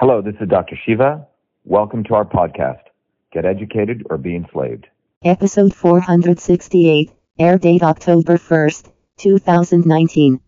Hello, this is Dr. Shiva. Welcome to our podcast, Get Educated or Be Enslaved. Episode 468, air date October 1st, 2019.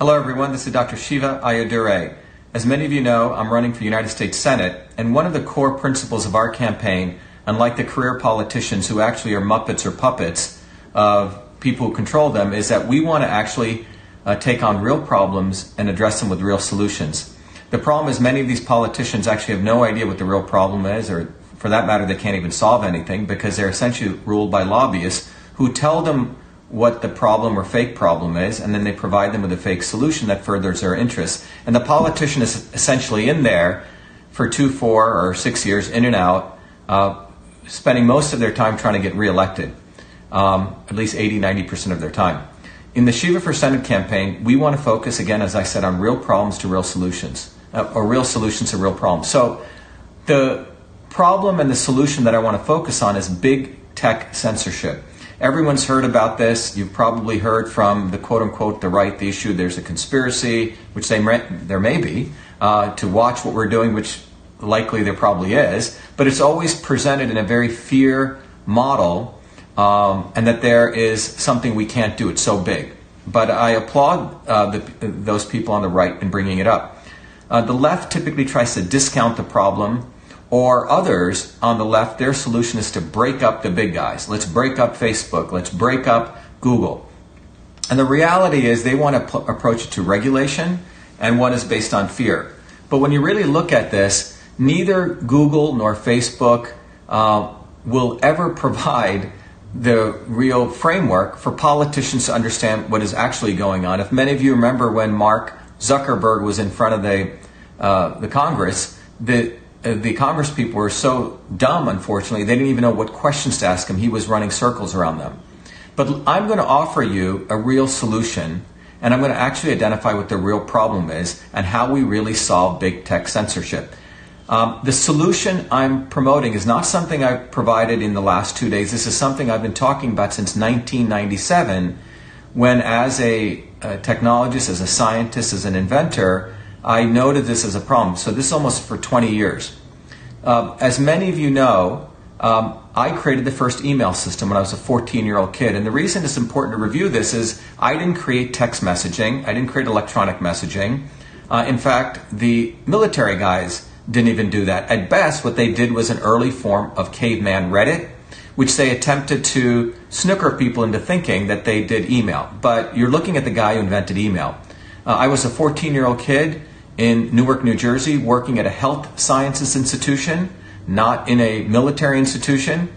Hello, everyone. This is Dr. Shiva Ayyadurai. As many of you know, I'm running for United States Senate, and one of the core principles of our campaign, unlike the career politicians who actually are muppets or puppets of people who control them, is that we want to actually uh, take on real problems and address them with real solutions. The problem is many of these politicians actually have no idea what the real problem is, or for that matter, they can't even solve anything because they're essentially ruled by lobbyists who tell them what the problem or fake problem is, and then they provide them with a fake solution that furthers their interests. And the politician is essentially in there for two, four, or six years, in and out, uh, spending most of their time trying to get reelected, um, at least 80, 90% of their time. In the Shiva for Senate campaign, we want to focus, again, as I said, on real problems to real solutions, uh, or real solutions to real problems. So the problem and the solution that I want to focus on is big tech censorship. Everyone's heard about this. You've probably heard from the quote unquote the right, the issue. There's a conspiracy, which they may, there may be, uh, to watch what we're doing, which likely there probably is. But it's always presented in a very fear model um, and that there is something we can't do. It's so big. But I applaud uh, the, those people on the right in bringing it up. Uh, the left typically tries to discount the problem, or others on the left, their solution is to break up the big guys. Let's break up Facebook. Let's break up Google. And the reality is they want to p- approach it to regulation, and one is based on fear. But when you really look at this, neither Google nor Facebook uh, will ever provide the real framework for politicians to understand what is actually going on. If many of you remember when Mark Zuckerberg was in front of the uh, the Congress, the uh, the Congress people were so dumb, unfortunately, they didn't even know what questions to ask him. He was running circles around them. But I'm going to offer you a real solution, and I'm going to actually identify what the real problem is and how we really solve big tech censorship. Um, the solution I'm promoting is not something I provided in the last two days. This is something I've been talking about since 1997, when, as a, a technologist, as a scientist, as an inventor, I noted this as a problem. So, this is almost for 20 years. Uh, as many of you know, um, I created the first email system when I was a 14 year old kid. And the reason it's important to review this is I didn't create text messaging, I didn't create electronic messaging. Uh, in fact, the military guys didn't even do that. At best, what they did was an early form of caveman Reddit, which they attempted to snooker people into thinking that they did email. But you're looking at the guy who invented email. Uh, I was a 14 year old kid in Newark, New Jersey, working at a health sciences institution, not in a military institution.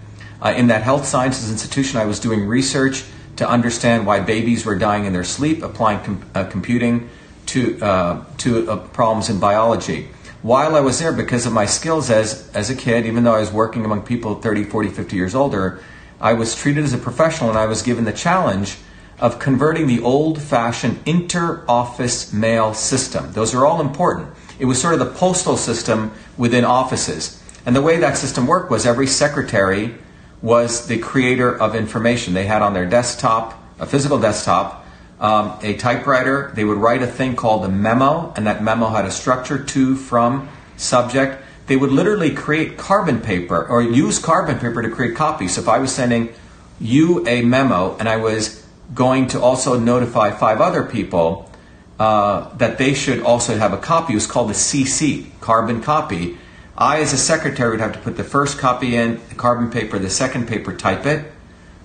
Uh, in that health sciences institution, I was doing research to understand why babies were dying in their sleep, applying com- uh, computing to, uh, to uh, problems in biology while I was there, because of my skills as, as a kid, even though I was working among people 30, 40, 50 years older, I was treated as a professional and I was given the challenge of converting the old fashioned inter office mail system. Those are all important. It was sort of the postal system within offices. And the way that system worked was every secretary was the creator of information. They had on their desktop, a physical desktop, um, a typewriter. They would write a thing called a memo, and that memo had a structure to, from, subject. They would literally create carbon paper or use carbon paper to create copies. So if I was sending you a memo and I was going to also notify five other people uh, that they should also have a copy, it was called a CC, carbon copy. I, as a secretary, would have to put the first copy in, the carbon paper, the second paper, type it,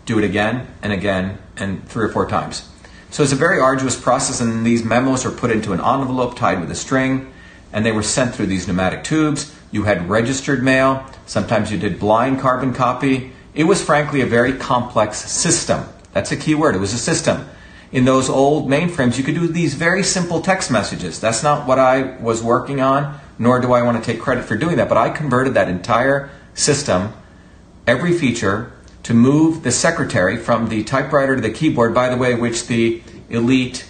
do it again and again, and three or four times. So it's a very arduous process, and these memos are put into an envelope tied with a string, and they were sent through these pneumatic tubes. You had registered mail. Sometimes you did blind carbon copy. It was frankly a very complex system. That's a key word. It was a system. In those old mainframes, you could do these very simple text messages. That's not what I was working on, nor do I want to take credit for doing that. But I converted that entire system, every feature, to move the secretary from the typewriter to the keyboard, by the way, which the elite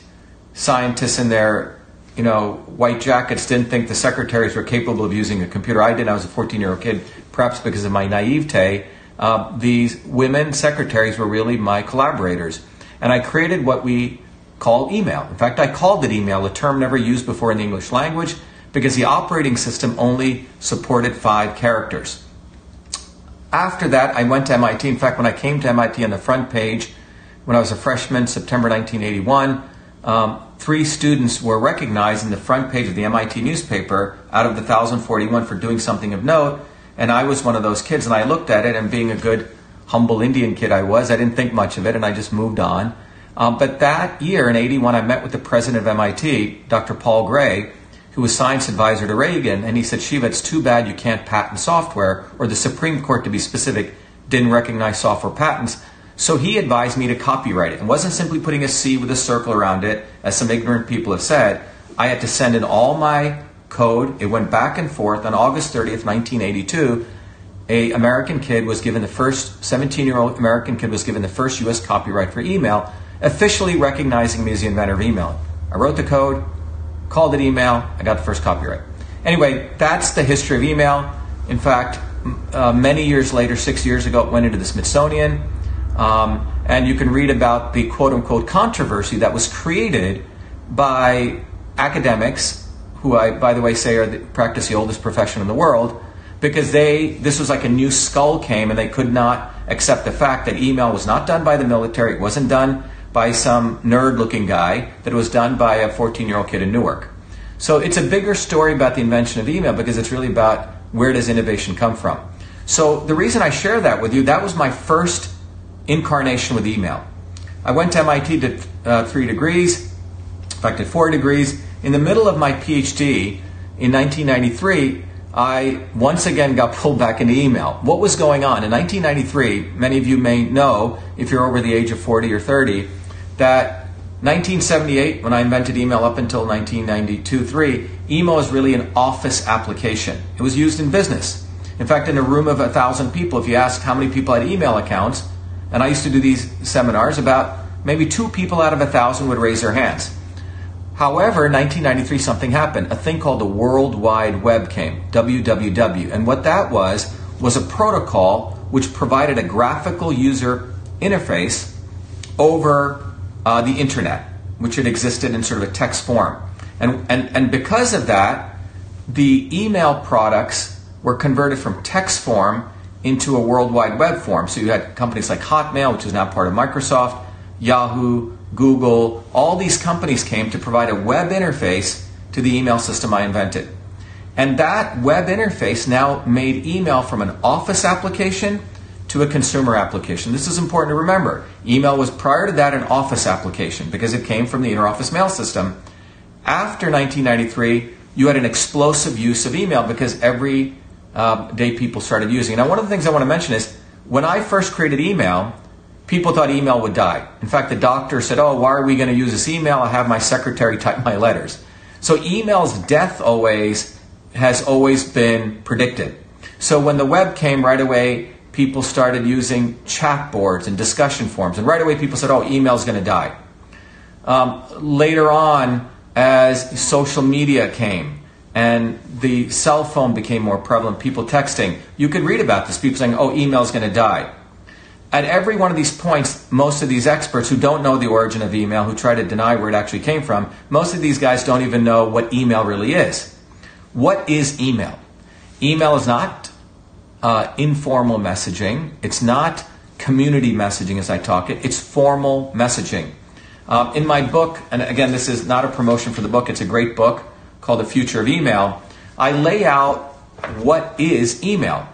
scientists in their you know, white jackets didn't think the secretaries were capable of using a computer. I did. I was a 14 year old kid, perhaps because of my naivete. Uh, these women secretaries were really my collaborators. And I created what we call email. In fact, I called it email, a term never used before in the English language, because the operating system only supported five characters. After that, I went to MIT. In fact, when I came to MIT on the front page, when I was a freshman, September 1981, um, three students were recognized in the front page of the MIT newspaper out of the 1,041 for doing something of note. And I was one of those kids, and I looked at it, and being a good, humble Indian kid I was, I didn't think much of it, and I just moved on. Um, but that year, in 81, I met with the president of MIT, Dr. Paul Gray, who was science advisor to Reagan, and he said, Shiva, it's too bad you can't patent software, or the Supreme Court, to be specific, didn't recognize software patents. So he advised me to copyright it. It wasn't simply putting a C with a circle around it, as some ignorant people have said. I had to send in all my code. It went back and forth. On August 30th, 1982, a American kid was given the first 17 year old American kid was given the first U.S. copyright for email, officially recognizing me as the inventor of email. I wrote the code, called it email. I got the first copyright. Anyway, that's the history of email. In fact, uh, many years later, six years ago, it went into the Smithsonian. Um, and you can read about the quote unquote controversy that was created by academics, who I, by the way, say are the, practice the oldest profession in the world, because they this was like a new skull came and they could not accept the fact that email was not done by the military, it wasn't done by some nerd looking guy, that was done by a 14 year old kid in Newark. So it's a bigger story about the invention of email because it's really about where does innovation come from. So the reason I share that with you, that was my first incarnation with email. I went to MIT, did uh, three degrees, in fact, did four degrees. In the middle of my PhD in 1993, I once again got pulled back into email. What was going on? In 1993, many of you may know, if you're over the age of 40 or 30, that 1978, when I invented email up until 1992 3, email was really an office application. It was used in business. In fact, in a room of a thousand people, if you asked how many people had email accounts, and I used to do these seminars, about maybe two people out of a thousand would raise their hands. However, in 1993, something happened. A thing called the World Wide Web came, WWW. And what that was, was a protocol which provided a graphical user interface over uh, the internet, which had existed in sort of a text form. And, and, and because of that, the email products were converted from text form into a World Wide Web form. So you had companies like Hotmail, which is now part of Microsoft, Yahoo, Google, all these companies came to provide a web interface to the email system I invented. And that web interface now made email from an office application to a consumer application. This is important to remember. Email was prior to that an office application because it came from the interoffice mail system. After 1993, you had an explosive use of email because every uh, day people started using. Now, one of the things I want to mention is when I first created email, people thought email would die. In fact, the doctor said, Oh, why are we going to use this email? I'll have my secretary type my letters. So, email's death always has always been predicted. So, when the web came right away, people started using chat boards and discussion forums. And right away, people said, Oh, email's going to die. Um, later on, as social media came, and the cell phone became more prevalent, people texting, you could read about this. People saying, oh, email is going to die. At every one of these points, most of these experts who don't know the origin of email, who try to deny where it actually came from, most of these guys don't even know what email really is. What is email? Email is not uh, informal messaging, it's not community messaging as I talk it, it's formal messaging. Uh, in my book, and again, this is not a promotion for the book, it's a great book called The Future of Email, I lay out what is email.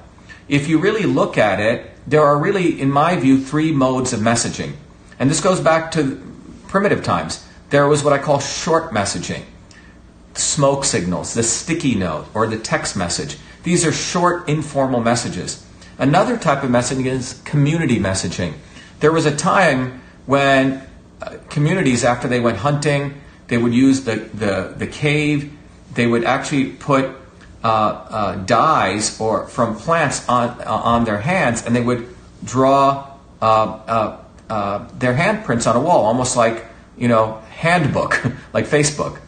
If you really look at it, there are really, in my view, three modes of messaging. And this goes back to primitive times. There was what I call short messaging, smoke signals, the sticky note, or the text message. These are short, informal messages. Another type of messaging is community messaging. There was a time when uh, communities, after they went hunting, they would use the, the, the cave they would actually put uh, uh, dyes or from plants on uh, on their hands, and they would draw uh, uh, their handprints on a wall, almost like you know handbook, like Facebook.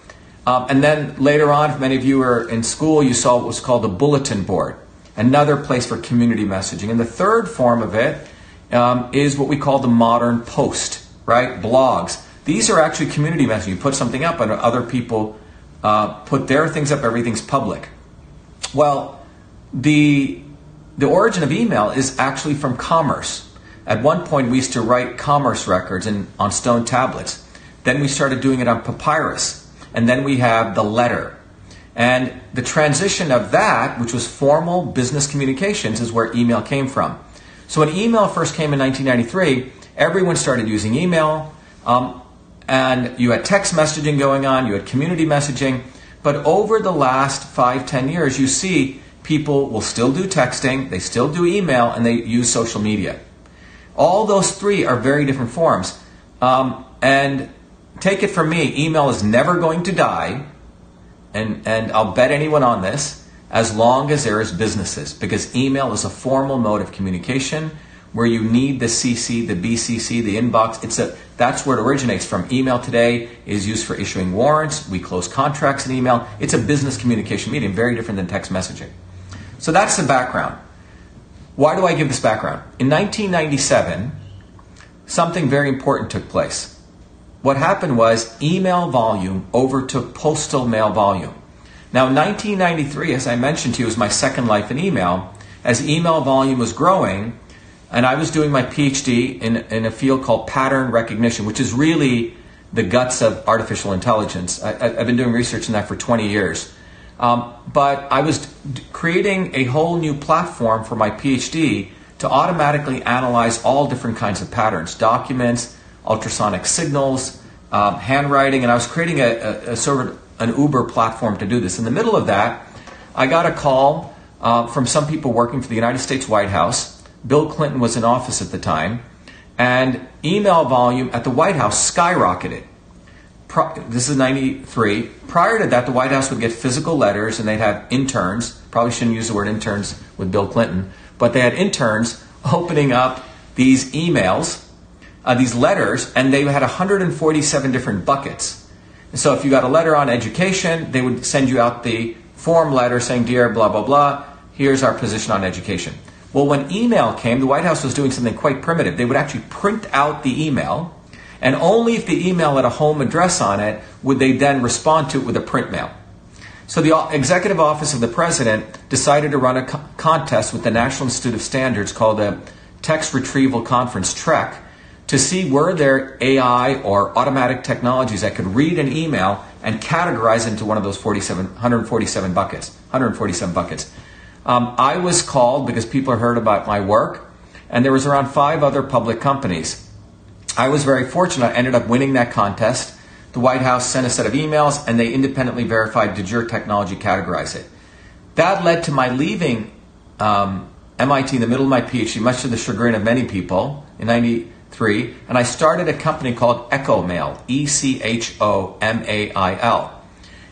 Um, and then later on, if many of you were in school, you saw what was called a bulletin board, another place for community messaging. And the third form of it um, is what we call the modern post, right? Blogs. These are actually community messaging. You put something up, and other people uh, put their things up. Everything's public. Well, the the origin of email is actually from commerce. At one point, we used to write commerce records in, on stone tablets. Then we started doing it on papyrus, and then we have the letter. And the transition of that, which was formal business communications, is where email came from. So when email first came in 1993, everyone started using email, um, and you had text messaging going on, you had community messaging. But over the last five, ten years, you see people will still do texting, they still do email, and they use social media. All those three are very different forms. Um, and take it from me, email is never going to die and, and I'll bet anyone on this, as long as there is businesses, because email is a formal mode of communication where you need the CC, the BCC, the inbox. It's a that's where it originates from. Email today is used for issuing warrants. We close contracts in email. It's a business communication medium, very different than text messaging. So that's the background. Why do I give this background? In 1997, something very important took place what happened was email volume overtook postal mail volume. Now, 1993, as I mentioned to you, was my second life in email. As email volume was growing, and I was doing my PhD in, in a field called pattern recognition, which is really the guts of artificial intelligence. I, have been doing research in that for 20 years. Um, but I was creating a whole new platform for my PhD to automatically analyze all different kinds of patterns, documents, ultrasonic signals, um, handwriting, and I was creating a, a, a, sort of an Uber platform to do this. In the middle of that, I got a call uh, from some people working for the United States White House. Bill Clinton was in office at the time, and email volume at the White House skyrocketed. Pro- this is 93. Prior to that, the White House would get physical letters and they'd have interns. Probably shouldn't use the word interns with Bill Clinton, but they had interns opening up these emails uh, these letters, and they had 147 different buckets. so if you got a letter on education, they would send you out the form letter saying, Dear blah, blah, blah, here's our position on education. Well, when email came, the White House was doing something quite primitive. They would actually print out the email, and only if the email had a home address on it would they then respond to it with a print mail. So the Executive Office of the President decided to run a co- contest with the National Institute of Standards called the Text Retrieval Conference, TREC, to see were there AI or automatic technologies that could read an email and categorize into one of those 47, 147 buckets. 147 buckets. Um, I was called because people heard about my work, and there was around five other public companies. I was very fortunate. I ended up winning that contest. The White House sent a set of emails, and they independently verified did your technology categorize it. That led to my leaving um, MIT in the middle of my PhD, much to the chagrin of many people, in 90, three, and I started a company called Echomail, E C H O M A I L.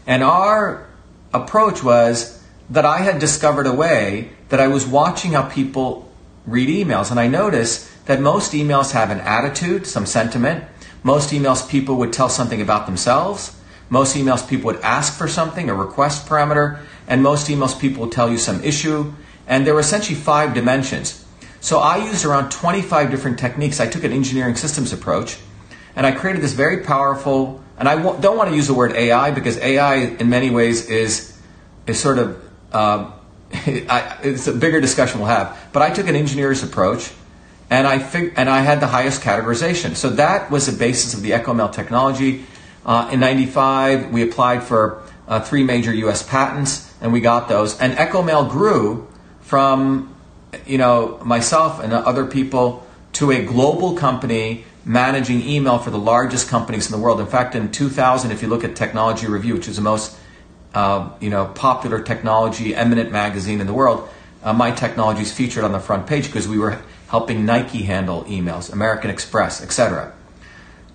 And our approach was that I had discovered a way that I was watching how people read emails, and I noticed that most emails have an attitude, some sentiment. Most emails, people would tell something about themselves. Most emails, people would ask for something, a request parameter, and most emails, people would tell you some issue. And there were essentially five dimensions. So I used around 25 different techniques. I took an engineering systems approach and I created this very powerful, and I don't want to use the word AI because AI in many ways is, is sort of, uh, it's a bigger discussion we'll have. But I took an engineer's approach and I, fig- and I had the highest categorization. So that was the basis of the Echomail technology. Uh, in 95, we applied for uh, three major US patents and we got those. And Echomail grew from you know, myself and other people to a global company managing email for the largest companies in the world. In fact, in 2000, if you look at Technology Review, which is the most uh, you know popular technology eminent magazine in the world, uh, my technology is featured on the front page because we were helping Nike handle emails, American Express, etc.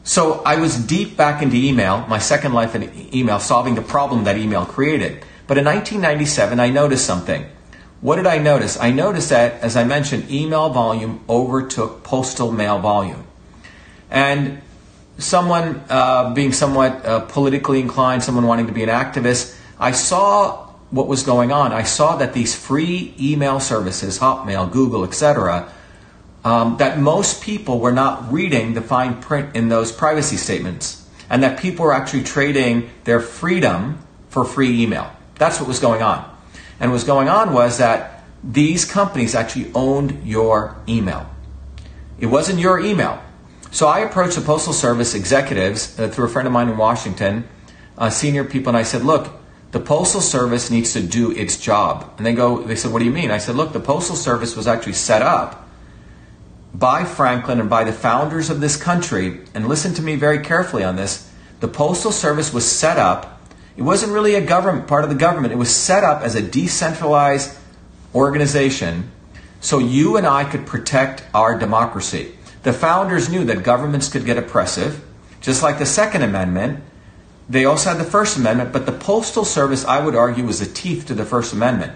So I was deep back into email, my second life in email, solving the problem that email created. But in 1997, I noticed something. What did I notice? I noticed that, as I mentioned, email volume overtook postal mail volume. And someone uh, being somewhat uh, politically inclined, someone wanting to be an activist, I saw what was going on. I saw that these free email services, Hotmail, Google, etc., um, that most people were not reading the fine print in those privacy statements, and that people were actually trading their freedom for free email. That's what was going on. And was going on was that these companies actually owned your email. It wasn't your email. So I approached the Postal Service executives uh, through a friend of mine in Washington, uh, senior people, and I said, look, the Postal Service needs to do its job. And they go, they said, what do you mean? I said, look, the Postal Service was actually set up by Franklin and by the founders of this country. And listen to me very carefully on this. The Postal Service was set up. It wasn't really a government, part of the government. It was set up as a decentralized organization so you and I could protect our democracy. The founders knew that governments could get oppressive, just like the Second Amendment they also had the First Amendment, but the Postal Service, I would argue, was the teeth to the First Amendment.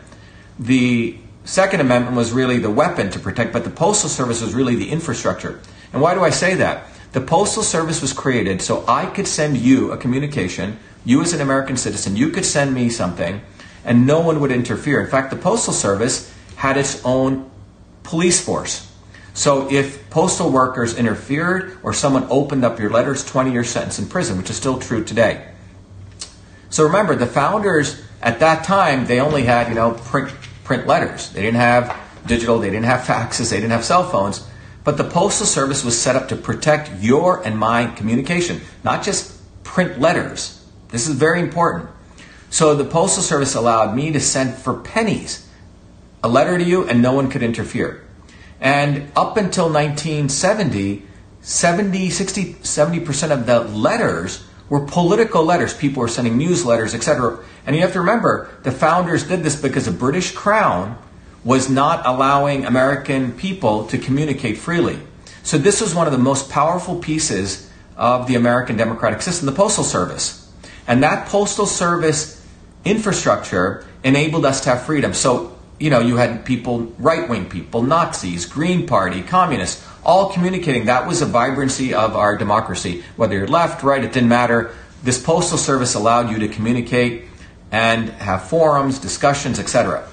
The Second Amendment was really the weapon to protect, but the Postal Service was really the infrastructure. And why do I say that? The Postal Service was created so I could send you a communication, you as an American citizen, you could send me something, and no one would interfere. In fact, the Postal Service had its own police force. So if postal workers interfered or someone opened up your letters, 20 year sentence in prison, which is still true today. So remember, the founders at that time, they only had, you know, print, print letters. They didn't have digital, they didn't have faxes, they didn't have cell phones. But the Postal Service was set up to protect your and my communication, not just print letters. This is very important. So the Postal Service allowed me to send for pennies a letter to you and no one could interfere. And up until 1970, 70, 60, 70% of the letters were political letters. People were sending newsletters, etc. And you have to remember, the founders did this because the British Crown was not allowing American people to communicate freely. So this was one of the most powerful pieces of the American democratic system, the Postal Service. And that Postal Service infrastructure enabled us to have freedom. So you know, you had people, right wing people, Nazis, Green Party, communists, all communicating. That was a vibrancy of our democracy. Whether you're left, right, it didn't matter. This postal service allowed you to communicate and have forums, discussions, etc.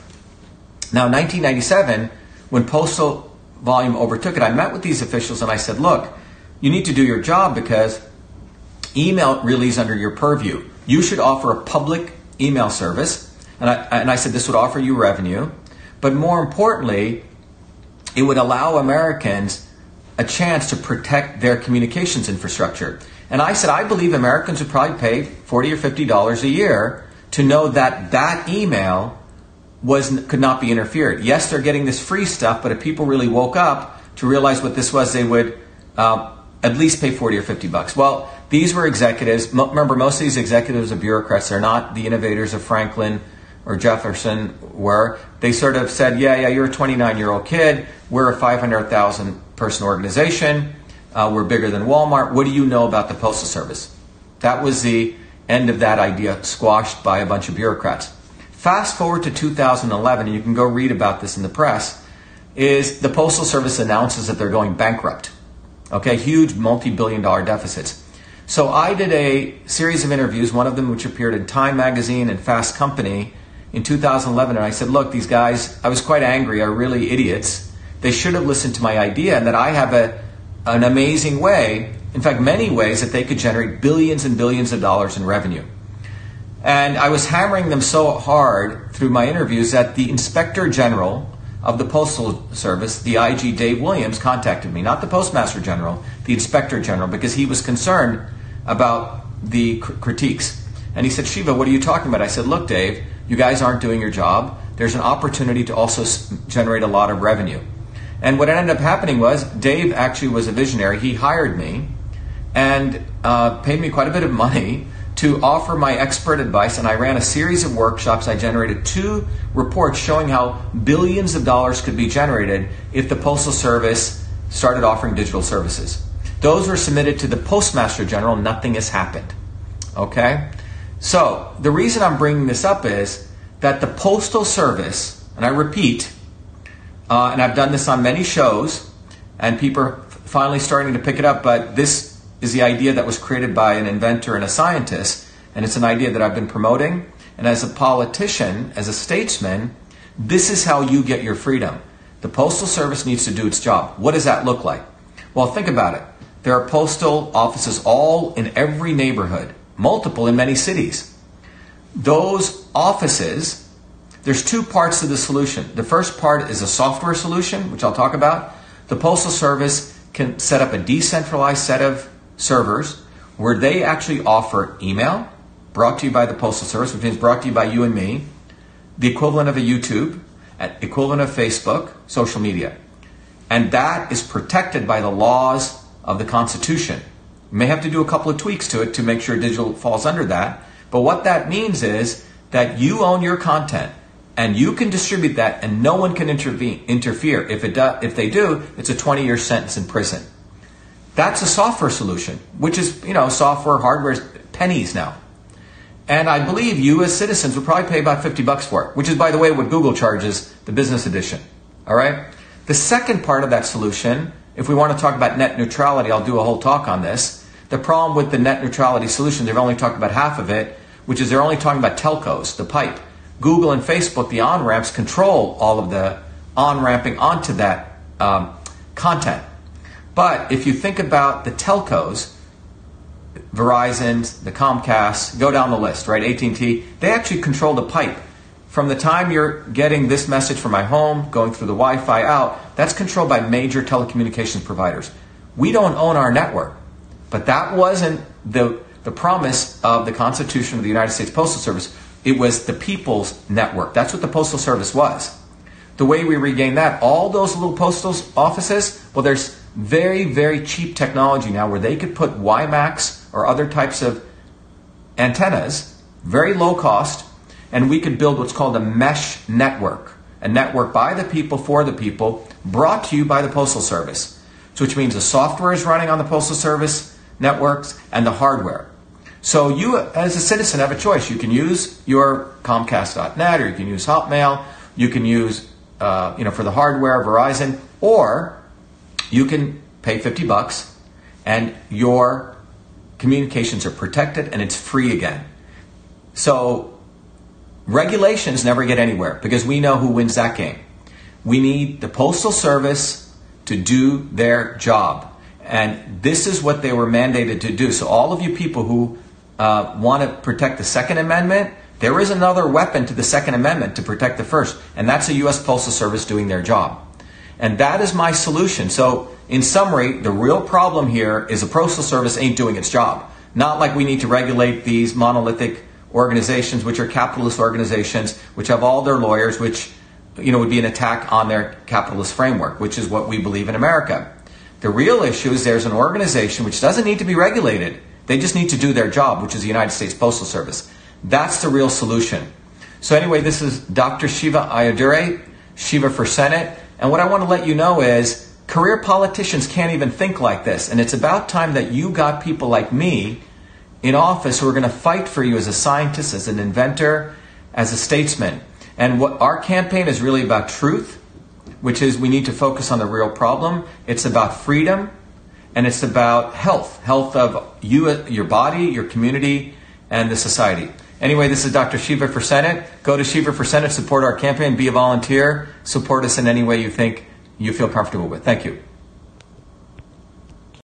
Now, in 1997, when postal volume overtook it, I met with these officials and I said, look, you need to do your job because email really is under your purview. You should offer a public email service and I, and I said this would offer you revenue, but more importantly, it would allow Americans a chance to protect their communications infrastructure. And I said, I believe Americans would probably pay 40 or 50 dollars a year to know that that email was could not be interfered. Yes, they're getting this free stuff, but if people really woke up to realize what this was, they would uh, at least pay 40 or 50 bucks. Well, these were executives. Remember, most of these executives are bureaucrats. They're not the innovators of Franklin or Jefferson were, they sort of said, yeah, yeah, you're a 29 year old kid. We're a 500,000 person organization. Uh, we're bigger than Walmart. What do you know about the Postal Service? That was the end of that idea, squashed by a bunch of bureaucrats. Fast forward to 2011, and you can go read about this in the press, is the Postal Service announces that they're going bankrupt. Okay, huge multi billion dollar deficits. So I did a series of interviews, one of them which appeared in Time Magazine and Fast Company, in 2011 and I said, look, these guys, I was quite angry, are really idiots. They should have listened to my idea and that I have a, an amazing way, in fact, many ways that they could generate billions and billions of dollars in revenue. And I was hammering them so hard through my interviews that the Inspector General of the Postal Service, the IG Dave Williams, contacted me, not the Postmaster General, the Inspector General, because he was concerned about the cr- critiques. And he said, Shiva, what are you talking about? I said, look, Dave, you guys aren't doing your job. There's an opportunity to also generate a lot of revenue. And what ended up happening was Dave actually was a visionary. He hired me and uh, paid me quite a bit of money to offer my expert advice. And I ran a series of workshops. I generated two reports showing how billions of dollars could be generated if the Postal Service started offering digital services. Those were submitted to the Postmaster General. Nothing has happened. Okay? So, the reason I'm bringing this up is that the Postal Service, and I repeat, uh, and I've done this on many shows, and people are finally starting to pick it up, but this is the idea that was created by an inventor and a scientist, and it's an idea that I've been promoting. And as a politician, as a statesman, this is how you get your freedom. The Postal Service needs to do its job. What does that look like? Well, think about it. There are postal offices all in every neighborhood, multiple in many cities. Those offices, there's two parts to the solution. The first part is a software solution, which I'll talk about. The Postal Service can set up a decentralized set of servers where they actually offer email, brought to you by the Postal Service, which means brought to you by you and me, the equivalent of a YouTube, equivalent of Facebook, social media. And that is protected by the laws of the Constitution. You may have to do a couple of tweaks to it to make sure digital falls under that. But what that means is that you own your content and you can distribute that and no one can intervene, interfere. If, it do, if they do, it's a 20 year sentence in prison. That's a software solution, which is, you know, software, hardware, pennies now. And I believe you as citizens would probably pay about 50 bucks for it, which is, by the way, what Google charges the business edition. All right? The second part of that solution, if we want to talk about net neutrality, I'll do a whole talk on this. The problem with the net neutrality solution, they've only talked about half of it, which is they're only talking about telcos, the pipe. Google and Facebook, the on ramps, control all of the on ramping onto that um, content. But if you think about the telcos, Verizon's, the Comcast, go down the list, right? AT&T, they actually control the pipe. From the time you're getting this message from my home, going through the Wi-Fi out, that's controlled by major telecommunications providers. We don't own our network. But that wasn't the, the promise of the Constitution of the United States Postal Service. It was the people's network. That's what the Postal Service was. The way we regain that, all those little postal offices, well, there's very, very cheap technology now where they could put WiMAX or other types of antennas, very low cost, and we could build what's called a mesh network. A network by the people, for the people, brought to you by the Postal Service. So, which means the software is running on the Postal Service networks and the hardware. So you, as a citizen, have a choice. You can use your Comcast.net, or you can use Hotmail. You can use, uh, you know, for the hardware, Verizon, or you can pay 50 bucks, and your communications are protected, and it's free again. So regulations never get anywhere because we know who wins that game. We need the Postal Service to do their job. And this is what they were mandated to do. So, all of you people who uh, want to protect the Second Amendment, there is another weapon to the Second Amendment to protect the First, and that's the U.S. Postal Service doing their job. And that is my solution. So, in summary, the real problem here is the Postal Service ain't doing its job. Not like we need to regulate these monolithic organizations, which are capitalist organizations, which have all their lawyers, which you know would be an attack on their capitalist framework, which is what we believe in America. The real issue is there's an organization which doesn't need to be regulated. They just need to do their job, which is the United States Postal Service. That's the real solution. So anyway, this is Dr. Shiva Ayyadurai, Shiva for Senate. And what I want to let you know is career politicians can't even think like this. And it's about time that you got people like me in office who are going to fight for you as a scientist, as an inventor, as a statesman. And what our campaign is really about truth which is we need to focus on the real problem. It's about freedom and it's about health, health of you, your body, your community, and the society. Anyway, this is Dr. Shiva for Senate. Go to Shiva for Senate, support our campaign, be a volunteer, support us in any way you think you feel comfortable with. Thank you.